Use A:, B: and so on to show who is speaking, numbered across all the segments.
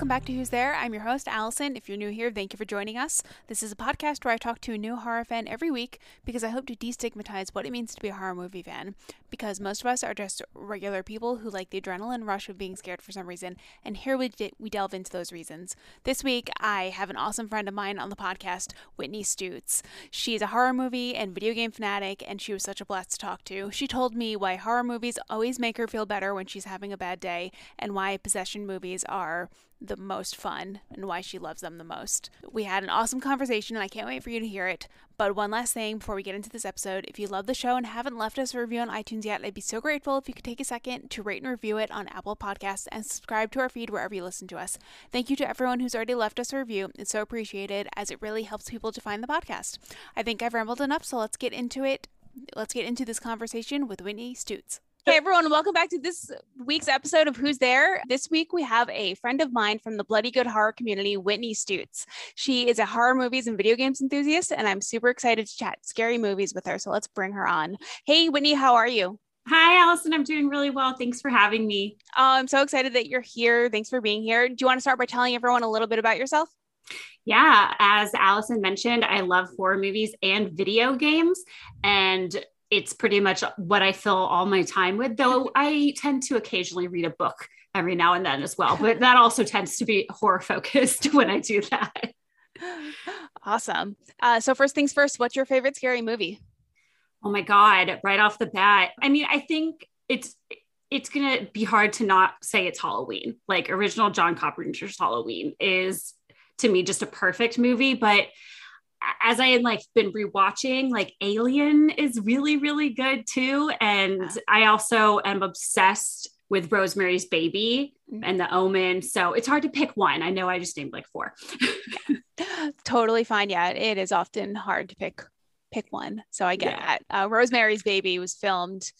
A: Welcome back to Who's There. I'm your host, Allison. If you're new here, thank you for joining us. This is a podcast where I talk to a new horror fan every week because I hope to destigmatize what it means to be a horror movie fan. Because most of us are just regular people who like the adrenaline rush of being scared for some reason, and here we, de- we delve into those reasons. This week, I have an awesome friend of mine on the podcast, Whitney Stutes. She's a horror movie and video game fanatic, and she was such a blast to talk to. She told me why horror movies always make her feel better when she's having a bad day, and why possession movies are the most fun and why she loves them the most. We had an awesome conversation and I can't wait for you to hear it. But one last thing before we get into this episode if you love the show and haven't left us a review on iTunes yet, I'd be so grateful if you could take a second to rate and review it on Apple Podcasts and subscribe to our feed wherever you listen to us. Thank you to everyone who's already left us a review. It's so appreciated as it really helps people to find the podcast. I think I've rambled enough, so let's get into it. Let's get into this conversation with Whitney Stutes. Hey everyone, welcome back to this week's episode of Who's There. This week we have a friend of mine from the Bloody Good horror community, Whitney Stutes. She is a horror movies and video games enthusiast, and I'm super excited to chat scary movies with her. So let's bring her on. Hey Whitney, how are you?
B: Hi, Allison. I'm doing really well. Thanks for having me.
A: Uh, I'm so excited that you're here. Thanks for being here. Do you want to start by telling everyone a little bit about yourself?
B: Yeah, as Allison mentioned, I love horror movies and video games. And it's pretty much what I fill all my time with, though I tend to occasionally read a book every now and then as well. But that also tends to be horror focused when I do that.
A: Awesome. Uh, so, first things first, what's your favorite scary movie?
B: Oh my God, right off the bat. I mean, I think it's it's gonna be hard to not say it's Halloween. Like original John Carpenter's Halloween is to me just a perfect movie, but as I had like been rewatching, like Alien is really, really good too. And yeah. I also am obsessed with Rosemary's Baby mm-hmm. and The Omen. So it's hard to pick one. I know I just named like four.
A: totally fine. Yeah, it is often hard to pick pick one. So I get yeah. that. Uh, Rosemary's Baby was filmed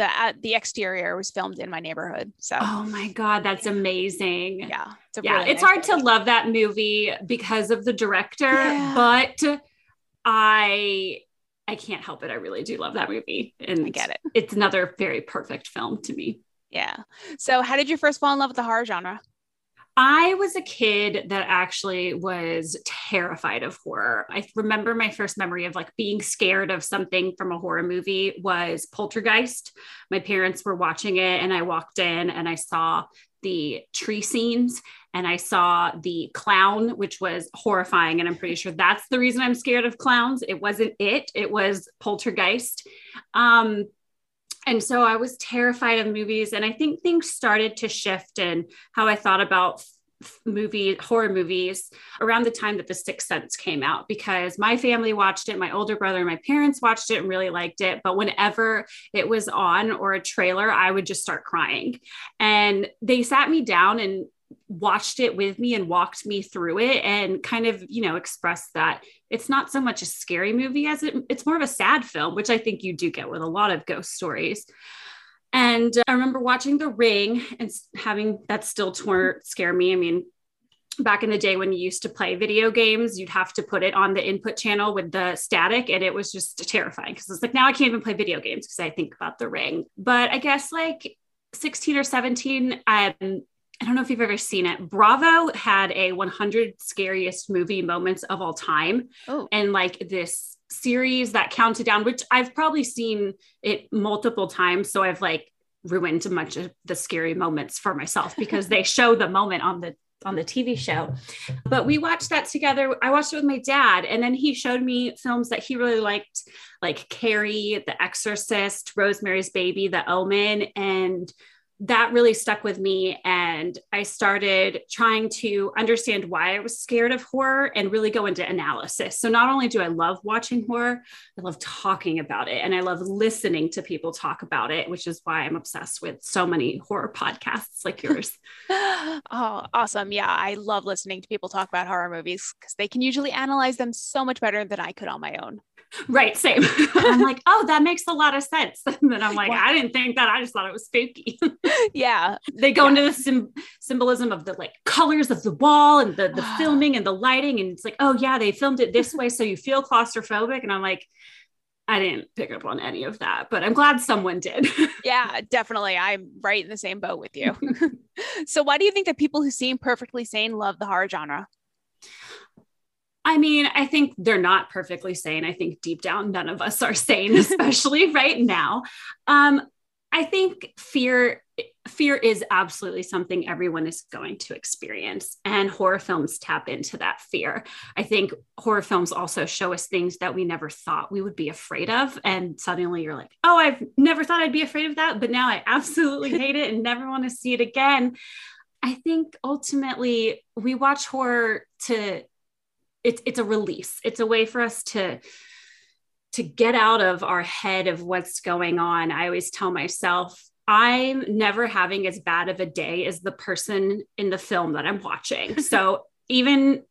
A: the at the exterior was filmed in my neighborhood. So
B: oh my god, that's amazing.
A: Yeah,
B: it's yeah, really it's nice hard movie. to love that movie because of the director, yeah. but I I can't help it. I really do love that movie, and
A: I get it.
B: It's another very perfect film to me.
A: Yeah. So, how did you first fall in love with the horror genre?
B: I was a kid that actually was terrified of horror. I remember my first memory of like being scared of something from a horror movie was Poltergeist. My parents were watching it and I walked in and I saw the tree scenes and I saw the clown, which was horrifying. And I'm pretty sure that's the reason I'm scared of clowns. It wasn't it, it was Poltergeist. Um, and so I was terrified of movies. And I think things started to shift in how I thought about movie horror movies around the time that the sixth sense came out because my family watched it my older brother and my parents watched it and really liked it but whenever it was on or a trailer i would just start crying and they sat me down and watched it with me and walked me through it and kind of you know expressed that it's not so much a scary movie as it, it's more of a sad film which i think you do get with a lot of ghost stories. And i remember watching the ring and having that still tor- scare me. I mean back in the day when you used to play video games you'd have to put it on the input channel with the static and it was just terrifying because it's like now i can't even play video games because i think about the ring. But i guess like 16 or 17 um, I don't know if you've ever seen it. Bravo had a 100 scariest movie moments of all time. Oh. And like this series that counted down, which I've probably seen it multiple times. So I've like ruined much of the scary moments for myself because they show the moment on the on the TV show. But we watched that together. I watched it with my dad, and then he showed me films that he really liked, like Carrie, The Exorcist, Rosemary's Baby, The Omen, and that really stuck with me. And I started trying to understand why I was scared of horror and really go into analysis. So, not only do I love watching horror, I love talking about it and I love listening to people talk about it, which is why I'm obsessed with so many horror podcasts like yours.
A: oh, awesome. Yeah. I love listening to people talk about horror movies because they can usually analyze them so much better than I could on my own.
B: Right, same. I'm like, oh, that makes a lot of sense. And then I'm like, I didn't think that. I just thought it was spooky.
A: yeah.
B: They go yeah. into the sim- symbolism of the like colors of the wall and the, the filming and the lighting. And it's like, oh, yeah, they filmed it this way. So you feel claustrophobic. And I'm like, I didn't pick up on any of that, but I'm glad someone did.
A: yeah, definitely. I'm right in the same boat with you. so, why do you think that people who seem perfectly sane love the horror genre?
B: I mean, I think they're not perfectly sane. I think deep down, none of us are sane, especially right now. Um, I think fear fear is absolutely something everyone is going to experience and horror films tap into that fear. I think horror films also show us things that we never thought we would be afraid of and suddenly you're like, "Oh, I've never thought I'd be afraid of that, but now I absolutely hate it and never want to see it again." I think ultimately we watch horror to it's it's a release. It's a way for us to to get out of our head of what's going on. I always tell myself I'm never having as bad of a day as the person in the film that I'm watching. so even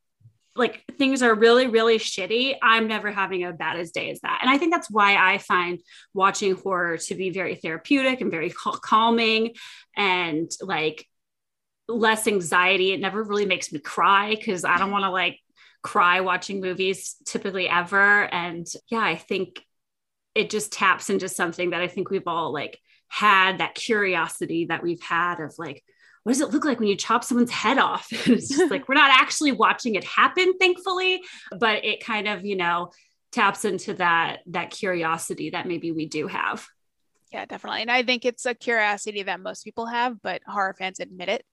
B: like things are really really shitty i'm never having a bad as day as that and i think that's why i find watching horror to be very therapeutic and very cal- calming and like less anxiety it never really makes me cry because i don't want to like cry watching movies typically ever. And yeah, I think it just taps into something that I think we've all like had that curiosity that we've had of like, what does it look like when you chop someone's head off? it's just like we're not actually watching it happen, thankfully, but it kind of, you know, taps into that that curiosity that maybe we do have.
A: Yeah, definitely. And I think it's a curiosity that most people have, but horror fans admit it.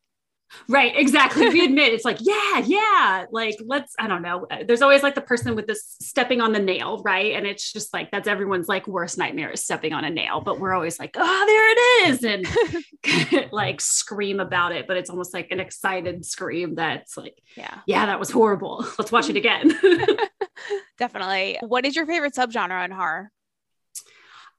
B: Right, exactly. We admit it's like, yeah, yeah. Like, let's, I don't know. There's always like the person with this stepping on the nail, right? And it's just like, that's everyone's like worst nightmare is stepping on a nail. But we're always like, oh, there it is. And like scream about it. But it's almost like an excited scream that's like, yeah, yeah, that was horrible. Let's watch it mm-hmm. again.
A: Definitely. What is your favorite subgenre in horror?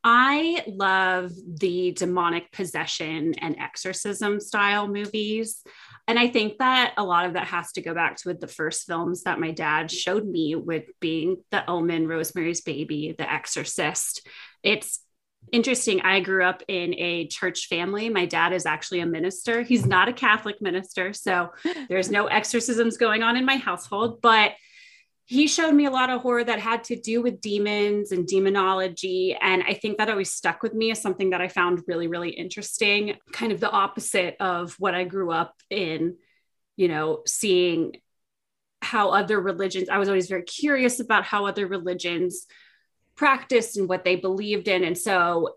B: I love the demonic possession and exorcism style movies. And I think that a lot of that has to go back to the first films that my dad showed me, with being The Omen, Rosemary's Baby, The Exorcist. It's interesting. I grew up in a church family. My dad is actually a minister. He's not a Catholic minister. So there's no exorcisms going on in my household, but he showed me a lot of horror that had to do with demons and demonology. And I think that always stuck with me as something that I found really, really interesting. Kind of the opposite of what I grew up in, you know, seeing how other religions, I was always very curious about how other religions practiced and what they believed in. And so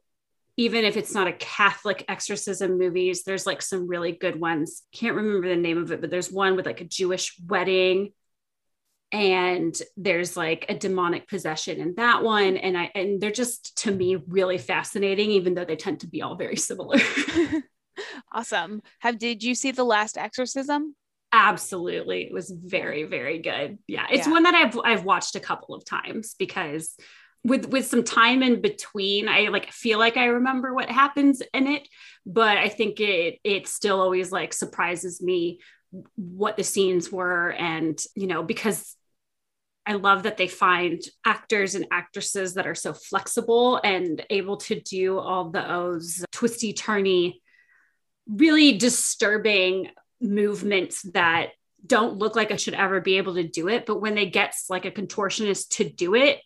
B: even if it's not a Catholic exorcism movies, there's like some really good ones. Can't remember the name of it, but there's one with like a Jewish wedding and there's like a demonic possession in that one. And i and they're just to me really fascinating even though they tend to be all very similar.
A: Awesome. Have did you see the last exorcism?
B: Absolutely. It was very very good. Yeah. It's yeah. one that i've i've watched a couple of times because with with some time in between i like feel like i remember what happens in it but i think it it still always like surprises me what the scenes were and you know because I love that they find actors and actresses that are so flexible and able to do all those twisty, turny, really disturbing movements that don't look like I should ever be able to do it. But when they get like a contortionist to do it,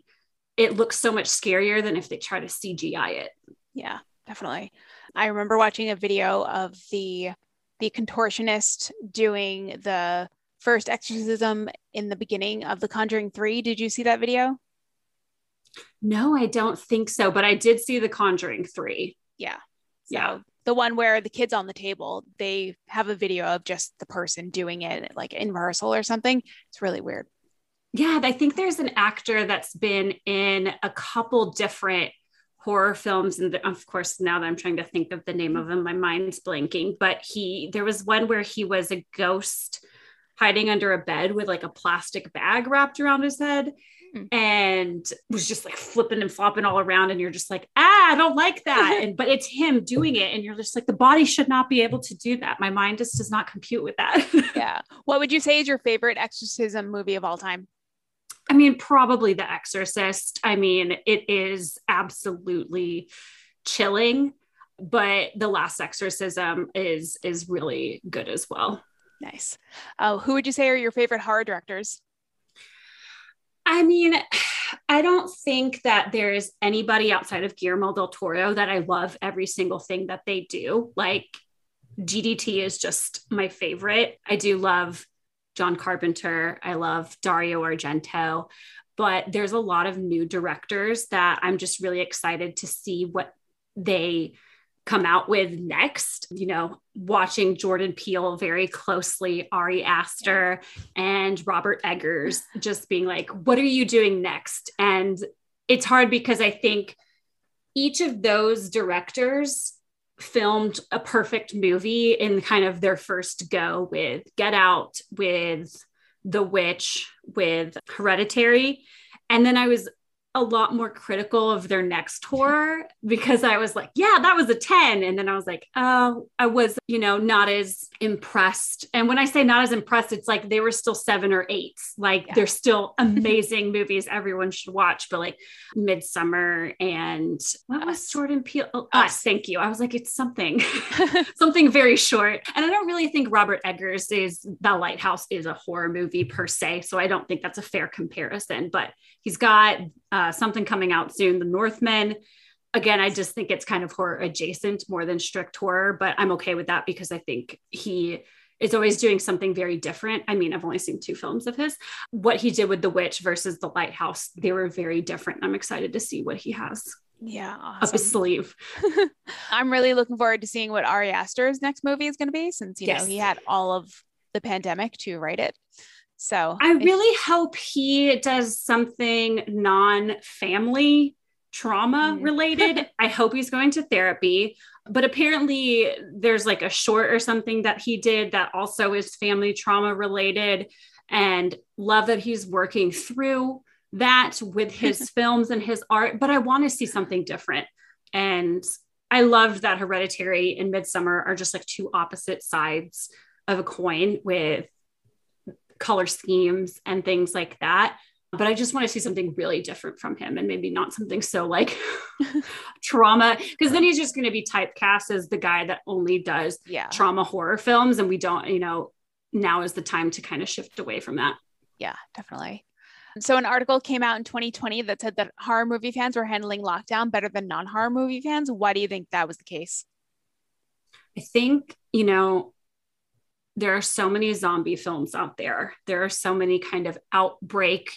B: it looks so much scarier than if they try to CGI it.
A: Yeah, definitely. I remember watching a video of the the contortionist doing the first exorcism in the beginning of The Conjuring 3. Did you see that video?
B: No, I don't think so, but I did see The Conjuring 3.
A: Yeah. So yeah. the one where the kids on the table, they have a video of just the person doing it like in rehearsal or something. It's really weird.
B: Yeah, I think there's an actor that's been in a couple different horror films and of course now that i'm trying to think of the name of him my mind's blanking but he there was one where he was a ghost hiding under a bed with like a plastic bag wrapped around his head hmm. and was just like flipping and flopping all around and you're just like ah i don't like that. And but it's him doing it and you're just like the body should not be able to do that. My mind just does not compute with that.
A: Yeah. What would you say is your favorite exorcism movie of all time?
B: I mean probably the exorcist. I mean it is absolutely chilling but the last exorcism is is really good as well
A: Nice. Uh, who would you say are your favorite horror directors?
B: I mean, I don't think that there's anybody outside of Guillermo del Toro that I love every single thing that they do. Like GDT is just my favorite. I do love John Carpenter. I love Dario Argento, but there's a lot of new directors that I'm just really excited to see what they come out with next. You know, watching Jordan Peele very closely, Ari Aster and Robert Eggers just being like, what are you doing next? And it's hard because I think each of those directors filmed a perfect movie in kind of their first go with Get Out, with The Witch, with Hereditary. And then I was a lot more critical of their next tour because I was like, yeah, that was a 10. And then I was like, oh, I was, you know, not as impressed. And when I say not as impressed, it's like they were still seven or eight. Like yeah. they're still amazing movies everyone should watch, but like Midsommar and what was Jordan Peele? Oh, Us, thank you. I was like, it's something, something very short. And I don't really think Robert Eggers is The Lighthouse is a horror movie per se. So I don't think that's a fair comparison, but he's got uh, Uh, something coming out soon, The Northman. Again, I just think it's kind of horror adjacent more than strict horror, but I'm okay with that because I think he is always doing something very different. I mean, I've only seen two films of his. What he did with The Witch versus The Lighthouse, they were very different. I'm excited to see what he has.
A: Yeah, awesome.
B: up his sleeve.
A: I'm really looking forward to seeing what Ari Aster's next movie is going to be, since you yes. know he had all of the pandemic to write it. So
B: I really hope he does something non family trauma related. I hope he's going to therapy. But apparently, there's like a short or something that he did that also is family trauma related. And love that he's working through that with his films and his art. But I want to see something different. And I loved that Hereditary and Midsommar are just like two opposite sides of a coin with color schemes and things like that. But I just want to see something really different from him and maybe not something so like trauma, because then he's just going to be typecast as the guy that only does
A: yeah.
B: trauma horror films. And we don't, you know, now is the time to kind of shift away from that.
A: Yeah, definitely. So, an article came out in 2020 that said that horror movie fans were handling lockdown better than non horror movie fans. Why do you think that was the case?
B: I think, you know, there are so many zombie films out there. There are so many kind of outbreak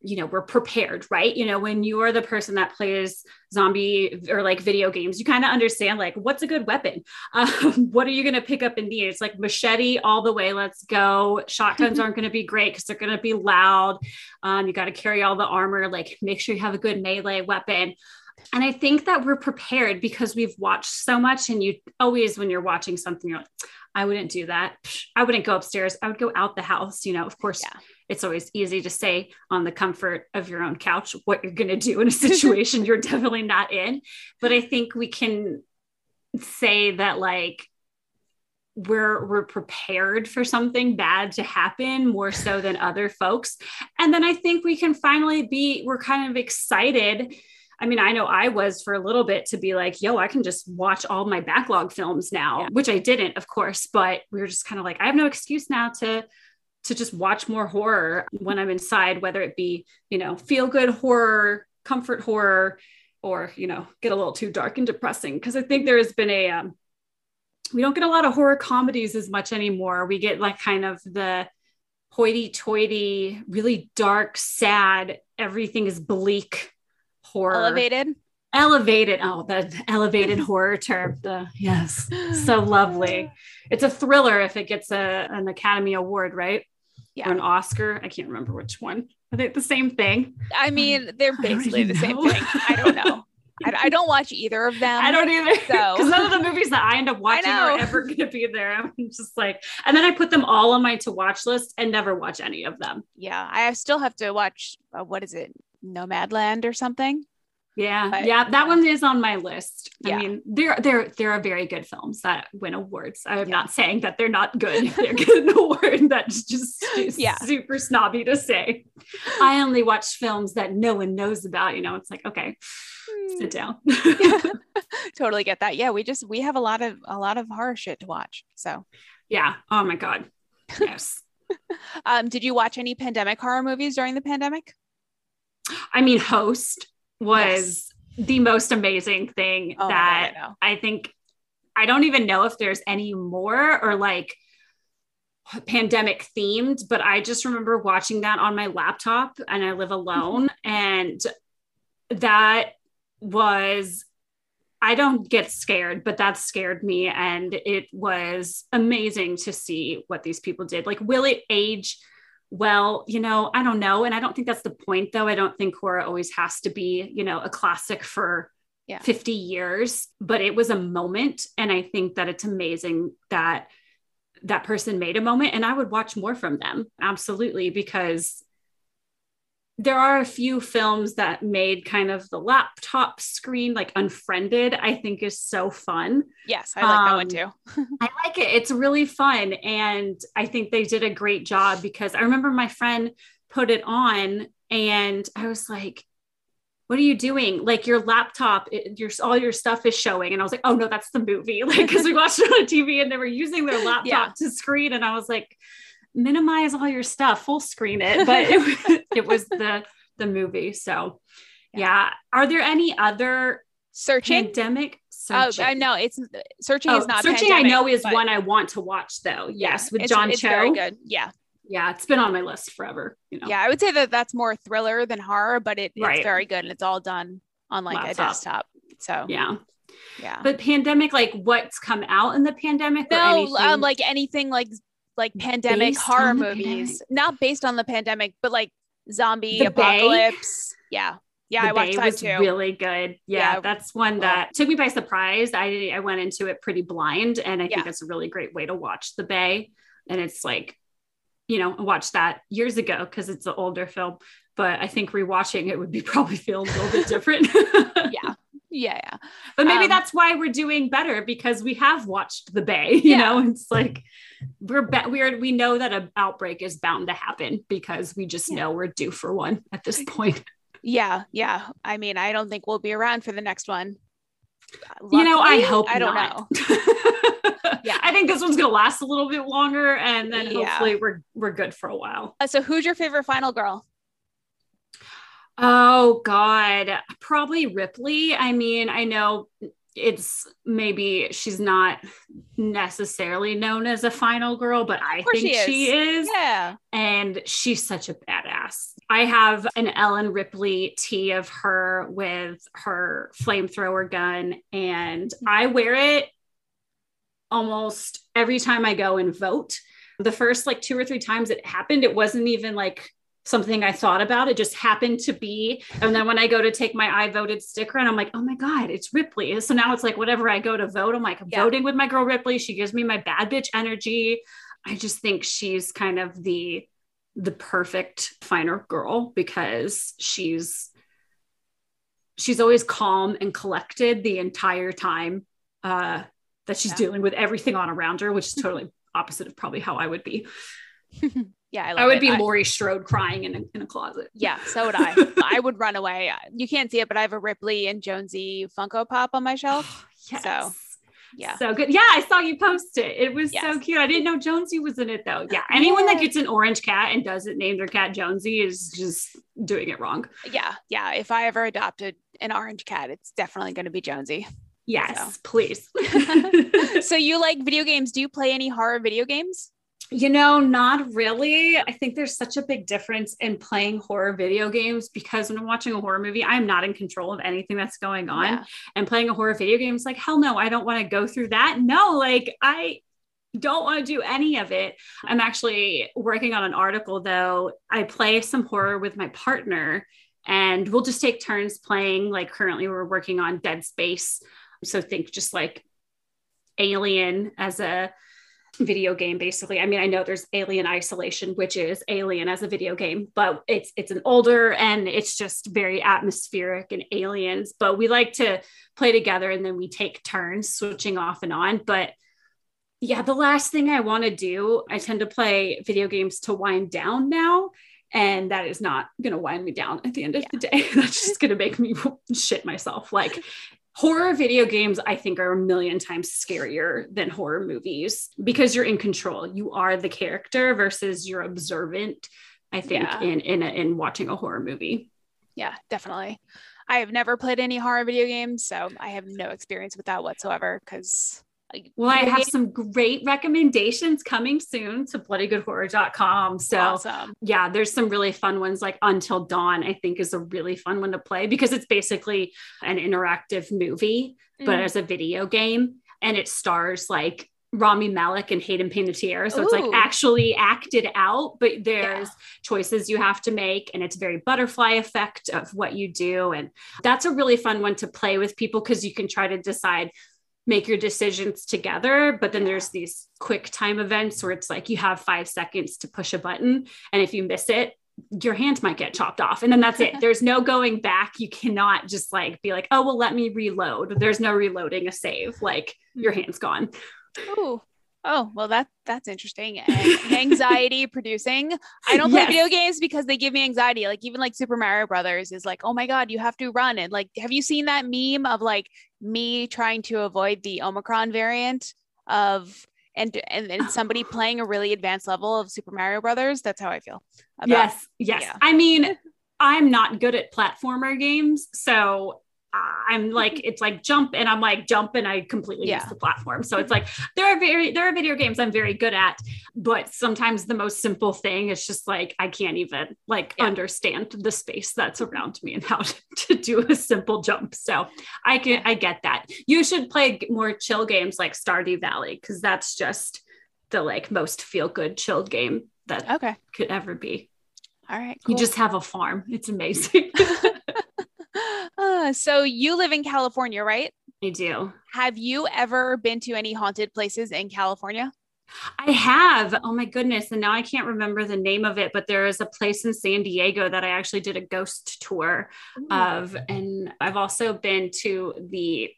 B: you know we're prepared right? You know when you are the person that plays zombie or like video games you kind of understand like what's a good weapon? Um, what are you going to pick up and need? It's like machete all the way let's go. Shotguns aren't going to be great because they're going to be loud. Um, you got to carry all the armor like make sure you have a good melee weapon and I think that we're prepared because we've watched so much. And you always, when you're watching something, you're like, I wouldn't do that. I wouldn't go upstairs. I would go out the house. You know, of course, yeah. it's always easy to say on the comfort of your own couch what you're going to do in a situation you're definitely not in. But I think we can say that, like, we're we're prepared for something bad to happen more so than other folks and then i think we can finally be we're kind of excited I mean, I know I was for a little bit to be like, yo, I can just watch all my backlog films now, yeah. which I didn't, of course, but we were just kind of like, I have no excuse now to to just watch more horror when I'm inside, whether it be, you know, feel good horror, comfort horror, or, you know, get a little too dark and depressing. Cause I think there has been a, um, we don't get a lot of horror comedies as much anymore. We get like kind of the hoity toity, really dark, sad, everything is bleak horror.
A: Elevated?
B: Elevated. Oh the elevated horror term. The yes. So lovely. It's a thriller if it gets a, an academy award right?
A: Yeah.
B: Or an oscar? I can't remember which one. Are they the same thing?
A: I mean they're basically the same thing. I don't know. I, I, don't watch either of them.
B: I don't either. So. Because none of the movies that I end up watching are ever going to be there. I'm just like, and then I put them all on my to watch list and never watch any of them.
A: Yeah, I still have to watch. Uh, what is it, Nomadland or something?
B: Yeah, but, yeah, that one is on my list. Yeah. I mean, there, there, there are very good films that win awards. I am yeah. not saying that they're not good. they're good an award. That's just yeah. super snobby to say. I only watch films that no one knows about. You know, it's like okay, sit down.
A: totally get that. Yeah, we just we have a lot of a lot of horror shit to watch. So
B: yeah. Oh my god. Yes.
A: um, did you watch any pandemic horror movies during the pandemic?
B: I mean, Host was yes. the most amazing thing oh that God, I, I think I don't even know if there's any more or like pandemic themed, but I just remember watching that on my laptop and I live alone. and that was, I don't get scared, but that scared me. And it was amazing to see what these people did. Like, will it age? Well, you know, I don't know. And I don't think that's the point, though. I don't think horror always has to be, you know, a classic for yeah. 50 years, but it was a moment. And I think that it's amazing that that person made a moment and I would watch more from them. Absolutely. Because there are a few films that made kind of the laptop screen like unfriended i think is so fun
A: yes i like um, that one um,
B: too i like it it's really fun and i think they did a great job because i remember my friend put it on and i was like what are you doing? Like your laptop, it, your all your stuff is showing. And I was like, oh no, that's the movie. Like, because we watched it on TV and they were using their laptop yeah. to screen. And I was like, minimize all your stuff, full screen it. But it, it was the the movie. So yeah. yeah. Are there any other
A: searching
B: pandemic?
A: Searching. Oh, I know it's searching
B: oh,
A: is not
B: searching. Pandemic, I know is one I want to watch though. Yes, yeah, with John it's, Cho. Very
A: good. Yeah,
B: yeah, it's been on my list forever. You know.
A: Yeah, I would say that that's more thriller than horror, but it, right. it's very good and it's all done on like Laptop. a desktop. So
B: yeah,
A: yeah.
B: But pandemic, like what's come out in the pandemic?
A: No, um, like anything like like pandemic based horror movies, pandemic. not based on the pandemic, but like zombie the apocalypse. Bay? Yeah. Yeah,
B: the
A: I watched
B: Bay
A: that
B: was
A: too.
B: Really good. Yeah, yeah, that's one that took me by surprise. I I went into it pretty blind, and I think yeah. that's a really great way to watch The Bay. And it's like you know, watched that years ago because it's an older film. But I think rewatching it would be probably feel a little bit different.
A: yeah. Yeah, yeah.
B: But maybe um, that's why we're doing better because we have watched The Bay. You yeah. know, it's like we're be- we're we know that an outbreak is bound to happen because we just yeah. know we're due for one at this point.
A: Yeah, yeah. I mean, I don't think we'll be around for the next one.
B: Luckily, you know, I hope I don't not. know. yeah. I think this one's gonna last a little bit longer, and then yeah. hopefully we're we're good for a while.
A: Uh, so, who's your favorite final girl?
B: Oh God, probably Ripley. I mean, I know it's maybe she's not necessarily known as a final girl, but I think she is. she is.
A: Yeah.
B: And she's such a badass. I have an Ellen Ripley tee of her with her flamethrower gun, and mm-hmm. I wear it almost every time I go and vote. The first like two or three times it happened, it wasn't even like something I thought about. It just happened to be. And then when I go to take my I voted sticker and I'm like, oh my God, it's Ripley. So now it's like whatever I go to vote, I'm like, I'm yeah. voting with my girl Ripley. She gives me my bad bitch energy. I just think she's kind of the the perfect finer girl because she's she's always calm and collected the entire time. Uh that she's yeah. dealing with everything on around her, which is totally opposite of probably how I would be.
A: yeah, I,
B: I would
A: it.
B: be Laurie Strode crying in a, in a closet.
A: Yeah, so would I. I would run away. You can't see it, but I have a Ripley and Jonesy Funko Pop on my shelf. yes. So yeah.
B: So good. Yeah, I saw you post it. It was yes. so cute. I didn't know Jonesy was in it though. Yeah. Anyone yeah. that gets an orange cat and doesn't name their cat Jonesy is just doing it wrong.
A: Yeah. Yeah. If I ever adopted an orange cat, it's definitely going to be Jonesy.
B: Yes, so. please.
A: so you like video games. Do you play any horror video games?
B: You know, not really. I think there's such a big difference in playing horror video games because when I'm watching a horror movie, I'm not in control of anything that's going on. Yeah. And playing a horror video game is like, hell no, I don't want to go through that. No, like I don't want to do any of it. I'm actually working on an article though. I play some horror with my partner and we'll just take turns playing. Like currently, we're working on Dead Space so think just like Alien as a video game basically. I mean i know there's alien isolation which is alien as a video game but it's it's an older and it's just very atmospheric and aliens but we like to play together and then we take turns switching off and on. But yeah the last thing i want to do i tend to play video games to wind down now and that is not going to wind me down at the end of yeah. the day. That's just going to make me shit myself. Like horror video games i think are a million times scarier than horror movies because you're in control you are the character versus you're observant i think yeah. in in a, in watching a horror movie
A: Yeah, definitely. I have never played any horror video games, so I have no experience with that whatsoever because
B: well, I have some great recommendations coming soon to bloodygoodhorror.com. So, awesome. yeah, there's some really fun ones like Until Dawn, I think is a really fun one to play because it's basically an interactive movie, mm. but as a video game. And it stars like Rami Malek and Hayden Panettiere. So Ooh. it's like actually acted out, but there's yeah. choices you have to make. And it's very butterfly effect of what you do. And that's a really fun one to play with people because you can try to decide make your decisions together. But then there's these quick time events where it's like you have five seconds to push a button. And if you miss it, your hand might get chopped off and then that's it. There's no going back. You cannot just like be like oh well let me reload. There's no reloading a save. Like your mm-hmm. hand's gone.
A: Oh Oh, well that that's interesting. Anxiety producing. I don't play yes. video games because they give me anxiety. Like even like Super Mario Brothers is like, "Oh my god, you have to run." And like have you seen that meme of like me trying to avoid the Omicron variant of and and, and somebody playing a really advanced level of Super Mario Brothers? That's how I feel.
B: About, yes. Yes. Yeah. I mean, I'm not good at platformer games, so I'm like, it's like jump and I'm like jump and I completely yeah. miss the platform. So it's like there are very there are video games I'm very good at, but sometimes the most simple thing is just like I can't even like yeah. understand the space that's around me and how to, to, do a simple jump. So I can I get that. You should play more chill games like Stardew Valley because that's just the like most feel good chilled game that okay. could ever be.
A: All right. Cool.
B: You just have a farm. It's amazing.
A: Uh, so you live in California, right?
B: I do.
A: Have you ever been to any haunted places in California?
B: I have. Oh my goodness. And now I can't remember the name of it, but there is a place in San Diego that I actually did a ghost tour Ooh. of. And I've also been to the,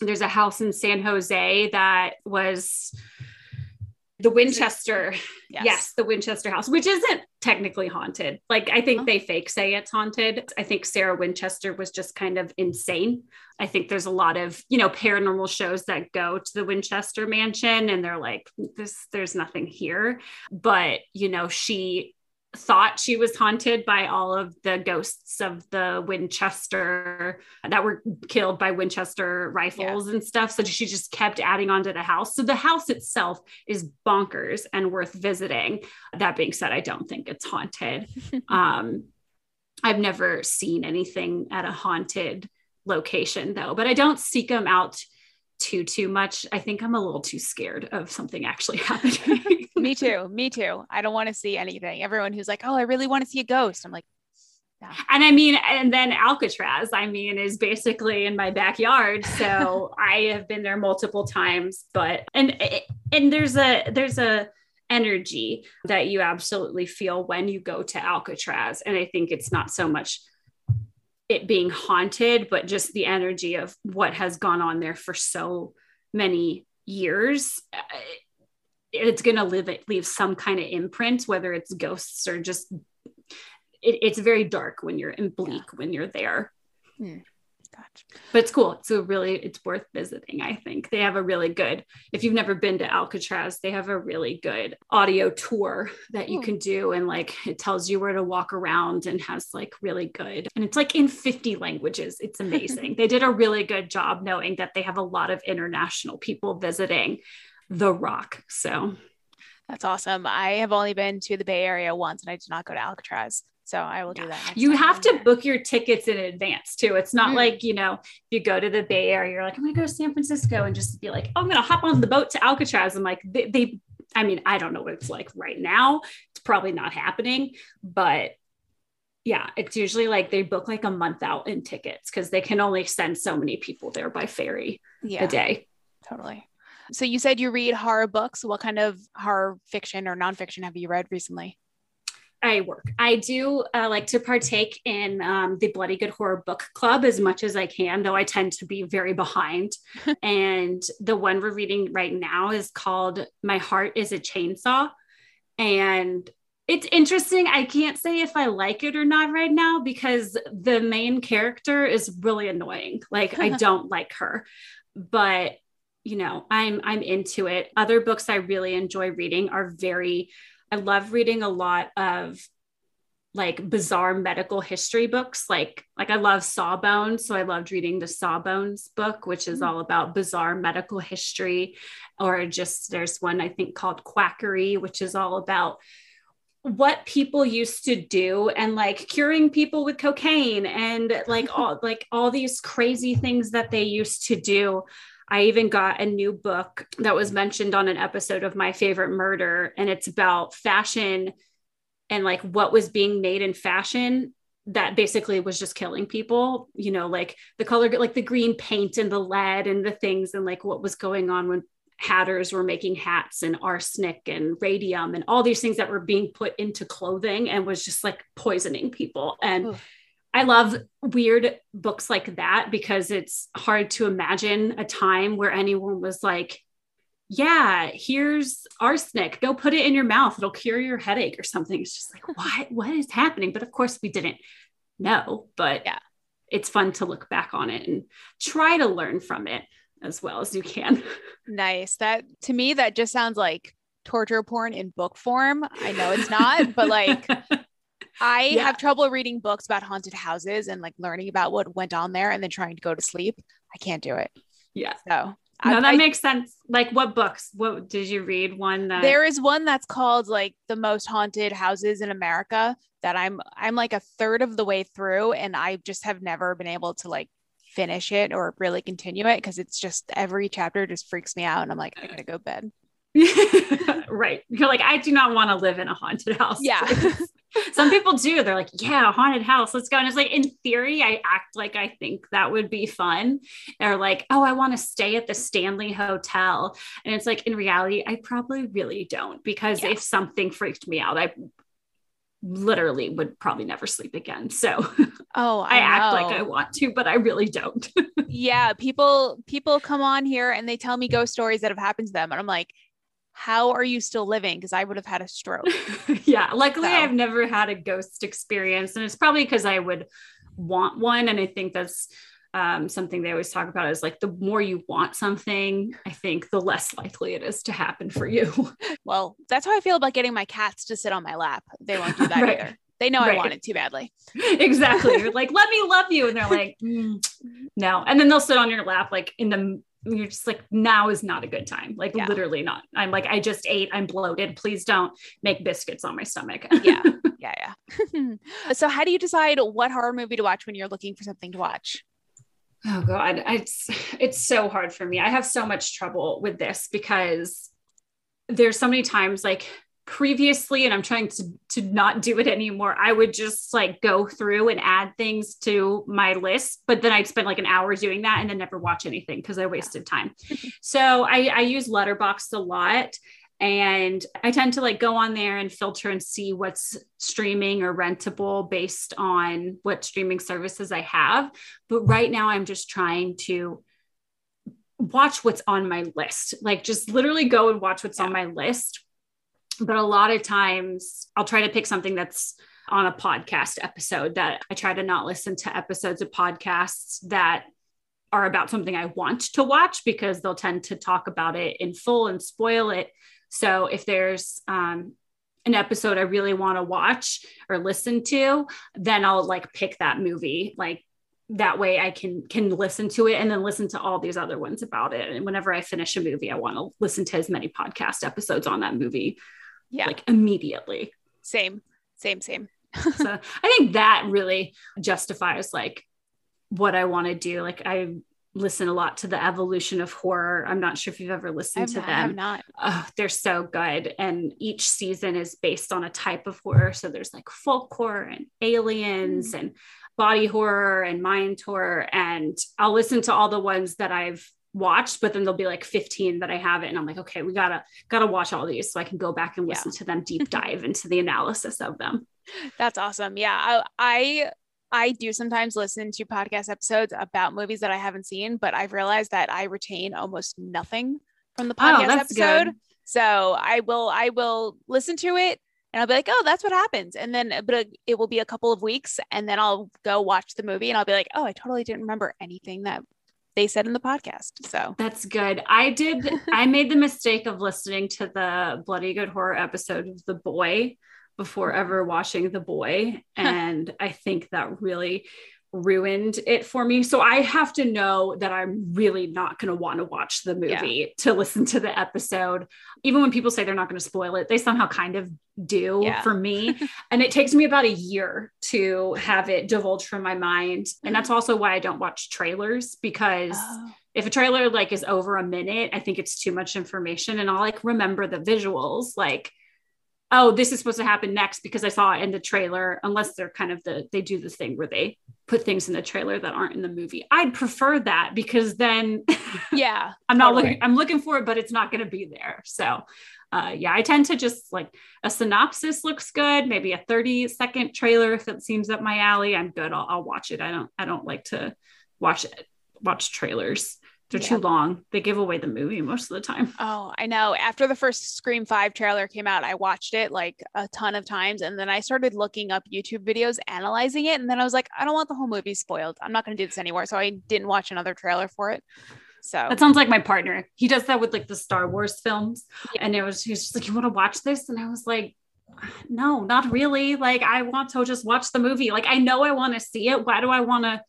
B: there's a house in San Jose that was the Winchester. Yes. yes. the Winchester house, which isn't technically haunted. Like I think oh. they fake say it's haunted. I think Sarah Winchester was just kind of insane. I think there's a lot of, you know, paranormal shows that go to the Winchester mansion and they're like this there's nothing here, but you know, she thought she was haunted by all of the ghosts of the Winchester that were killed by Winchester rifles yeah. and stuff. So she just kept adding on to the house. So the house itself is bonkers and worth visiting. That being said, I don't think it's haunted. um, I've never seen anything at a haunted location though, but I don't seek them out too too much. I think I'm a little too scared of something actually happening.
A: Me too. Me too. I don't want to see anything. Everyone who's like, "Oh, I really want to see a ghost." I'm like,
B: yeah. And I mean, and then Alcatraz, I mean, is basically in my backyard. So I have been there multiple times, but and eh, and there's a there's a energy that you absolutely feel when you go to Alcatraz. And I think it's not so much it being haunted, but just the energy of what has gone on there for so many years. Eh, It's going to live it leave some kind of imprint, whether it's ghosts or just it, it's very dark when you're in bleak yeah. when you're there. Hmm. Gotcha. But it's cool. It's a really, it's worth visiting. I think they have a really good, if you've never been to Alcatraz, they have a really good audio tour that you can do. And like it tells you where to walk around and has like really good, and it's like in 50 languages. It's amazing. they did a really good job knowing that they have a lot of international people visiting the rock. So
A: that's awesome. I have only been to the Bay Area once and I did not go to Alcatraz. So I will do that.
B: you have to book your tickets in advance too. It's not mm. like, you know, if you go to the Bay Area, you're like, I'm going to go to San Francisco and just be like, oh, I'm going to hop on the boat to Alcatraz. I'm like, they, they, I mean, I don't know what it's like right now. It's probably not happening, but yeah, it's usually like they book like a month out in tickets because they can only send so many people there by ferry yeah, a day.
A: Totally. So you said you read horror books. What kind of horror fiction or nonfiction have you read recently?
B: I work. I do uh, like to partake in um, the Bloody Good Horror Book Club as much as I can, though I tend to be very behind. and the one we're reading right now is called My Heart is a Chainsaw. And it's interesting. I can't say if I like it or not right now because the main character is really annoying. Like, I don't like her. But you know, I'm I'm into it. Other books I really enjoy reading are very I love reading a lot of like bizarre medical history books like like i love sawbones so i loved reading the sawbones book which is mm. all about bizarre medical history or just there's one i think called quackery which is all about what people used to do and like curing people with cocaine and like all like all these crazy things that they used to do I even got a new book that was mentioned on an episode of My Favorite Murder, and it's about fashion and like what was being made in fashion that basically was just killing people you know like the color like the green paint and the lead and the things and like what was going on when hatters were making hats and arsenic and radium and all these things that were being put into clothing and was just like poisoning people and. I love weird books like that because it's hard to imagine a time where anyone was like yeah, here's arsenic. Go put it in your mouth. It'll cure your headache or something. It's just like, what? What is happening? But of course, we didn't know. But yeah, it's fun to look back on it and try to learn from it as well as you can.
A: Nice. That to me, that just sounds like torture porn in book form. I know it's not, but like I yeah. have trouble reading books about haunted houses and like learning about what went on there and then trying to go to sleep. I can't do it.
B: Yeah.
A: So
B: no, I, that makes sense. Like, what books? What did you read? One that
A: there is one that's called like the most haunted houses in America. That I'm I'm like a third of the way through, and I just have never been able to like finish it or really continue it because it's just every chapter just freaks me out, and I'm like, I gotta go bed.
B: right. You're like, I do not want to live in a haunted house.
A: Yeah.
B: Some people do. They're like, yeah, haunted house, let's go. And it's like, in theory, I act like I think that would be fun. Or like, oh, I want to stay at the Stanley Hotel. And it's like, in reality, I probably really don't because yeah. if something freaked me out, I literally would probably never sleep again. So
A: oh, I,
B: I act like I want to, but I really don't.
A: yeah, people people come on here and they tell me ghost stories that have happened to them and I'm like, how are you still living? Because I would have had a stroke.
B: yeah. Luckily, so. I've never had a ghost experience. And it's probably because I would want one. And I think that's um, something they always talk about is like the more you want something, I think the less likely it is to happen for you.
A: Well, that's how I feel about getting my cats to sit on my lap. They won't do that right. either. They know right. I want it too badly.
B: exactly. You're like, let me love you. And they're like, mm, no. And then they'll sit on your lap, like in the you're just like now is not a good time. Like yeah. literally not. I'm like i just ate. I'm bloated. Please don't make biscuits on my stomach.
A: Yeah. Yeah yeah. So how do you decide what horror movie to watch when you're looking for something to watch?
B: Oh god. It's it's so hard for me. I have so much trouble with this because there's so many times like previously and i'm trying to to not do it anymore i would just like go through and add things to my list but then i'd spend like an hour doing that and then never watch anything because i wasted time. So I, I use letterboxd a lot and i tend to like go on there and filter and see what's streaming or rentable based on what streaming services i have. But right now i'm just trying to watch what's on my list like just literally go and watch what's yeah. on my list but a lot of times I'll try to pick something that's on a podcast episode that I try to not listen to episodes of podcasts that are about something I want to watch because they'll tend to talk about it in full and spoil it. So if there's um, an episode I really want to watch or listen to, then I'll like pick that movie. Like that way I can can listen to it and then listen to all these other ones about it. And whenever I finish a movie, I want to listen to as many podcast episodes on that movie
A: yeah.
B: like immediately.
A: Same same same.
B: So i think that really justifies like what i want to do. Like i listen a lot to the evolution of horror. I'm not sure if you've ever listened I've to
A: not,
B: them.
A: I'm not.
B: Oh, they're so good. And each season is based on a type of horror. So there's like folk horror and aliens mm. and body horror and mind horror. And i'll listen to all the ones that i've watched, but then there'll be like 15 that I haven't. And I'm like, okay, we gotta gotta watch all these so I can go back and listen yeah. to them deep dive into the analysis of them.
A: That's awesome. Yeah. I, I I do sometimes listen to podcast episodes about movies that I haven't seen, but I've realized that I retain almost nothing from the oh, podcast oh, episode. Good. So I will I will listen to it and I'll be like, oh, that's what happens. And then but it will be a couple of weeks and then I'll go watch the movie and I'll be like, oh, I totally didn't remember anything that they said in the podcast. So
B: that's good. I did, I made the mistake of listening to the Bloody Good Horror episode of The Boy before mm-hmm. ever watching The Boy. And I think that really ruined it for me. So I have to know that I'm really not going to want to watch the movie yeah. to listen to the episode. Even when people say they're not going to spoil it, they somehow kind of do yeah. for me. and it takes me about a year to have it divulged from my mind. And that's also why I don't watch trailers because oh. if a trailer like is over a minute, I think it's too much information and I'll like remember the visuals like oh, this is supposed to happen next because I saw it in the trailer, unless they're kind of the, they do the thing where they put things in the trailer that aren't in the movie. I'd prefer that because then,
A: yeah,
B: I'm not totally. looking, I'm looking for it, but it's not going to be there. So, uh, yeah, I tend to just like a synopsis looks good, maybe a 30 second trailer. If it seems up my alley, I'm good. I'll, I'll watch it. I don't, I don't like to watch it, watch trailers. They're yeah. too long. They give away the movie most of the time.
A: Oh, I know. After the first Scream 5 trailer came out, I watched it like a ton of times. And then I started looking up YouTube videos analyzing it. And then I was like, I don't want the whole movie spoiled. I'm not going to do this anymore. So I didn't watch another trailer for it. So
B: that sounds like my partner. He does that with like the Star Wars films. Yeah. And it was, he was just like, You want to watch this? And I was like, No, not really. Like, I want to just watch the movie. Like, I know I want to see it. Why do I want to?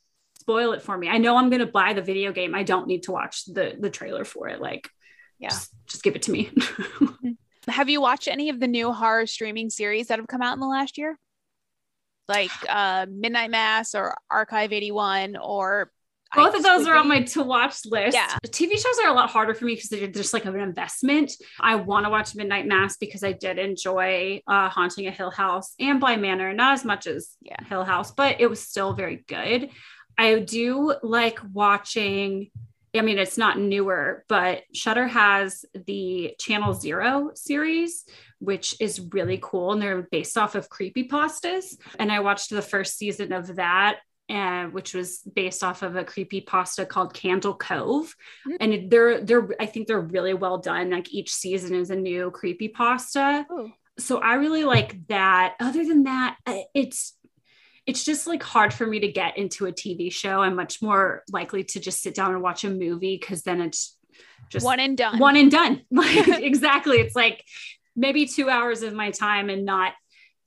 B: Spoil it for me. I know I'm going to buy the video game. I don't need to watch the the trailer for it. Like, yeah, just, just give it to me.
A: have you watched any of the new horror streaming series that have come out in the last year? Like uh, Midnight Mass or Archive 81 or
B: both of those are on my to watch list. Yeah. TV shows are a lot harder for me because they're just like an investment. I want to watch Midnight Mass because I did enjoy uh, Haunting a Hill House and Bly Manor, not as much as yeah. Hill House, but it was still very good. I do like watching. I mean, it's not newer, but Shudder has the Channel Zero series, which is really cool. And they're based off of creepy pastas. And I watched the first season of that and which was based off of a creepy pasta called Candle Cove. Mm-hmm. And they're they're I think they're really well done. Like each season is a new creepy pasta. So I really like that. Other than that, it's it's just like hard for me to get into a TV show. I'm much more likely to just sit down and watch a movie because then it's just
A: one and done.
B: One and done. Like exactly. It's like maybe two hours of my time and not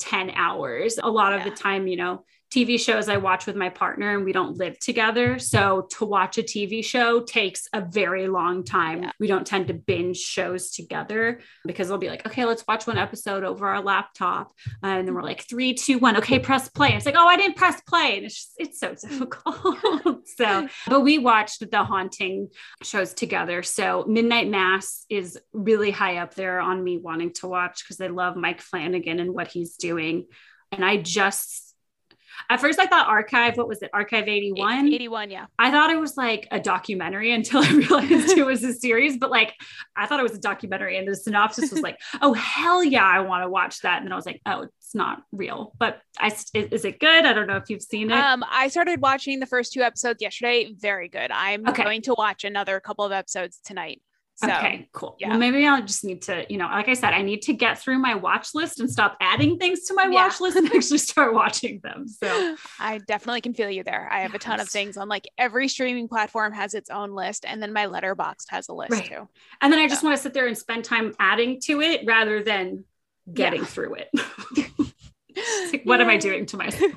B: 10 hours. A lot of yeah. the time, you know, TV shows I watch with my partner and we don't live together. So to watch a TV show takes a very long time. Yeah. We don't tend to binge shows together because they'll be like, okay, let's watch one episode over our laptop. And then we're like, three, two, one, okay, press play. And it's like, oh, I didn't press play. And it's just, it's so mm. difficult. so, but we watched the haunting shows together. So Midnight Mass is really high up there on me wanting to watch because I love Mike Flanagan and what he's doing. And I just at first, I thought Archive, what was it? Archive 81?
A: 81, yeah.
B: I thought it was like a documentary until I realized it was a series, but like I thought it was a documentary. And the synopsis was like, oh, hell yeah, I want to watch that. And then I was like, oh, it's not real. But I, is it good? I don't know if you've seen it.
A: Um, I started watching the first two episodes yesterday. Very good. I'm okay. going to watch another couple of episodes tonight. So,
B: okay, cool. Yeah. Well, maybe I'll just need to, you know, like I said, I need to get through my watch list and stop adding things to my yeah. watch list and actually start watching them. So
A: I definitely can feel you there. I have a ton of things on like every streaming platform has its own list, and then my Letterboxd has a list right. too.
B: And then I just want to sit there and spend time adding to it rather than getting yeah. through it. like, what am I doing to myself?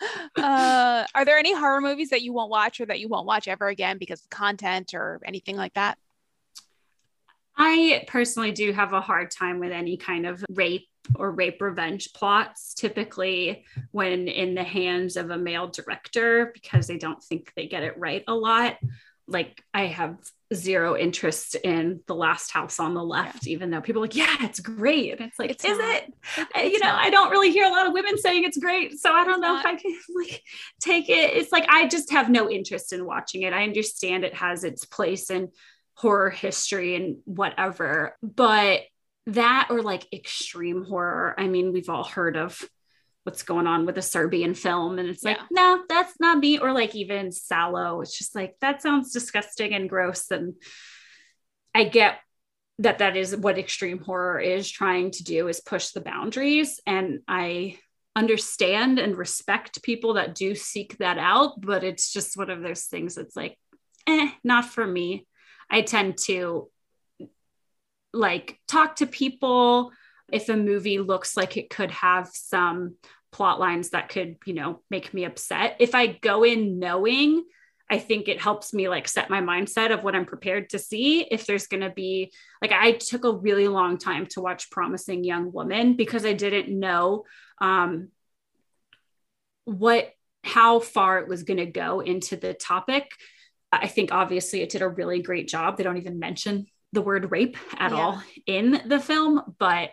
A: uh, are there any horror movies that you won't watch or that you won't watch ever again because of content or anything like that?
B: I personally do have a hard time with any kind of rape or rape revenge plots, typically when in the hands of a male director, because they don't think they get it right a lot. Like, I have zero interest in the last house on the left, yeah. even though people are like, yeah, it's great. And it's like, it's is not. it? It's uh, you know, not. I don't really hear a lot of women saying it's great. So I don't it's know not. if I can like take it. It's like, I just have no interest in watching it. I understand it has its place in horror history and whatever. But that or like extreme horror, I mean, we've all heard of what's going on with a Serbian film. And it's like, yeah. no, that's not me. Or like even Salò. it's just like, that sounds disgusting and gross. And I get that that is what extreme horror is trying to do is push the boundaries. And I understand and respect people that do seek that out, but it's just one of those things that's like, eh, not for me. I tend to like talk to people if a movie looks like it could have some plot lines that could, you know, make me upset. If I go in knowing, I think it helps me like set my mindset of what I'm prepared to see. If there's going to be like, I took a really long time to watch Promising Young Woman because I didn't know um, what, how far it was going to go into the topic. I think obviously it did a really great job. They don't even mention the word rape at yeah. all in the film, but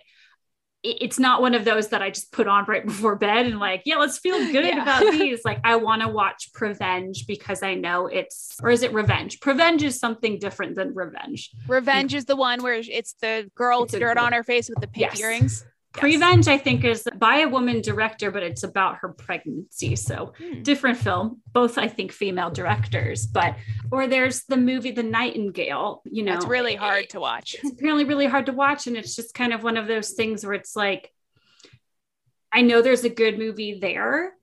B: it's not one of those that I just put on right before bed and like, yeah, let's feel good yeah. about these. Like, I want to watch Prevenge because I know it's, or is it Revenge? Prevenge is something different than Revenge.
A: Revenge is the one where it's the girl with dirt on her face with the pink yes. earrings.
B: Prevenge, I think, is by a woman director, but it's about her pregnancy. So hmm. different film, both I think female directors. But or there's the movie The Nightingale. You know,
A: it's really hard to watch.
B: It's apparently really hard to watch, and it's just kind of one of those things where it's like, I know there's a good movie there,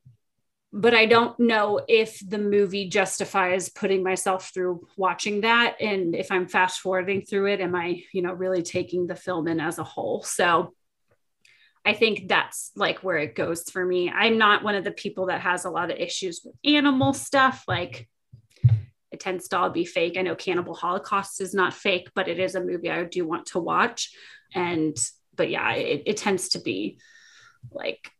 B: but I don't know if the movie justifies putting myself through watching that. And if I'm fast forwarding through it, am I, you know, really taking the film in as a whole? So I think that's like where it goes for me. I'm not one of the people that has a lot of issues with animal stuff. Like it tends to all be fake. I know Cannibal Holocaust is not fake, but it is a movie I do want to watch. And, but yeah, it, it tends to be like,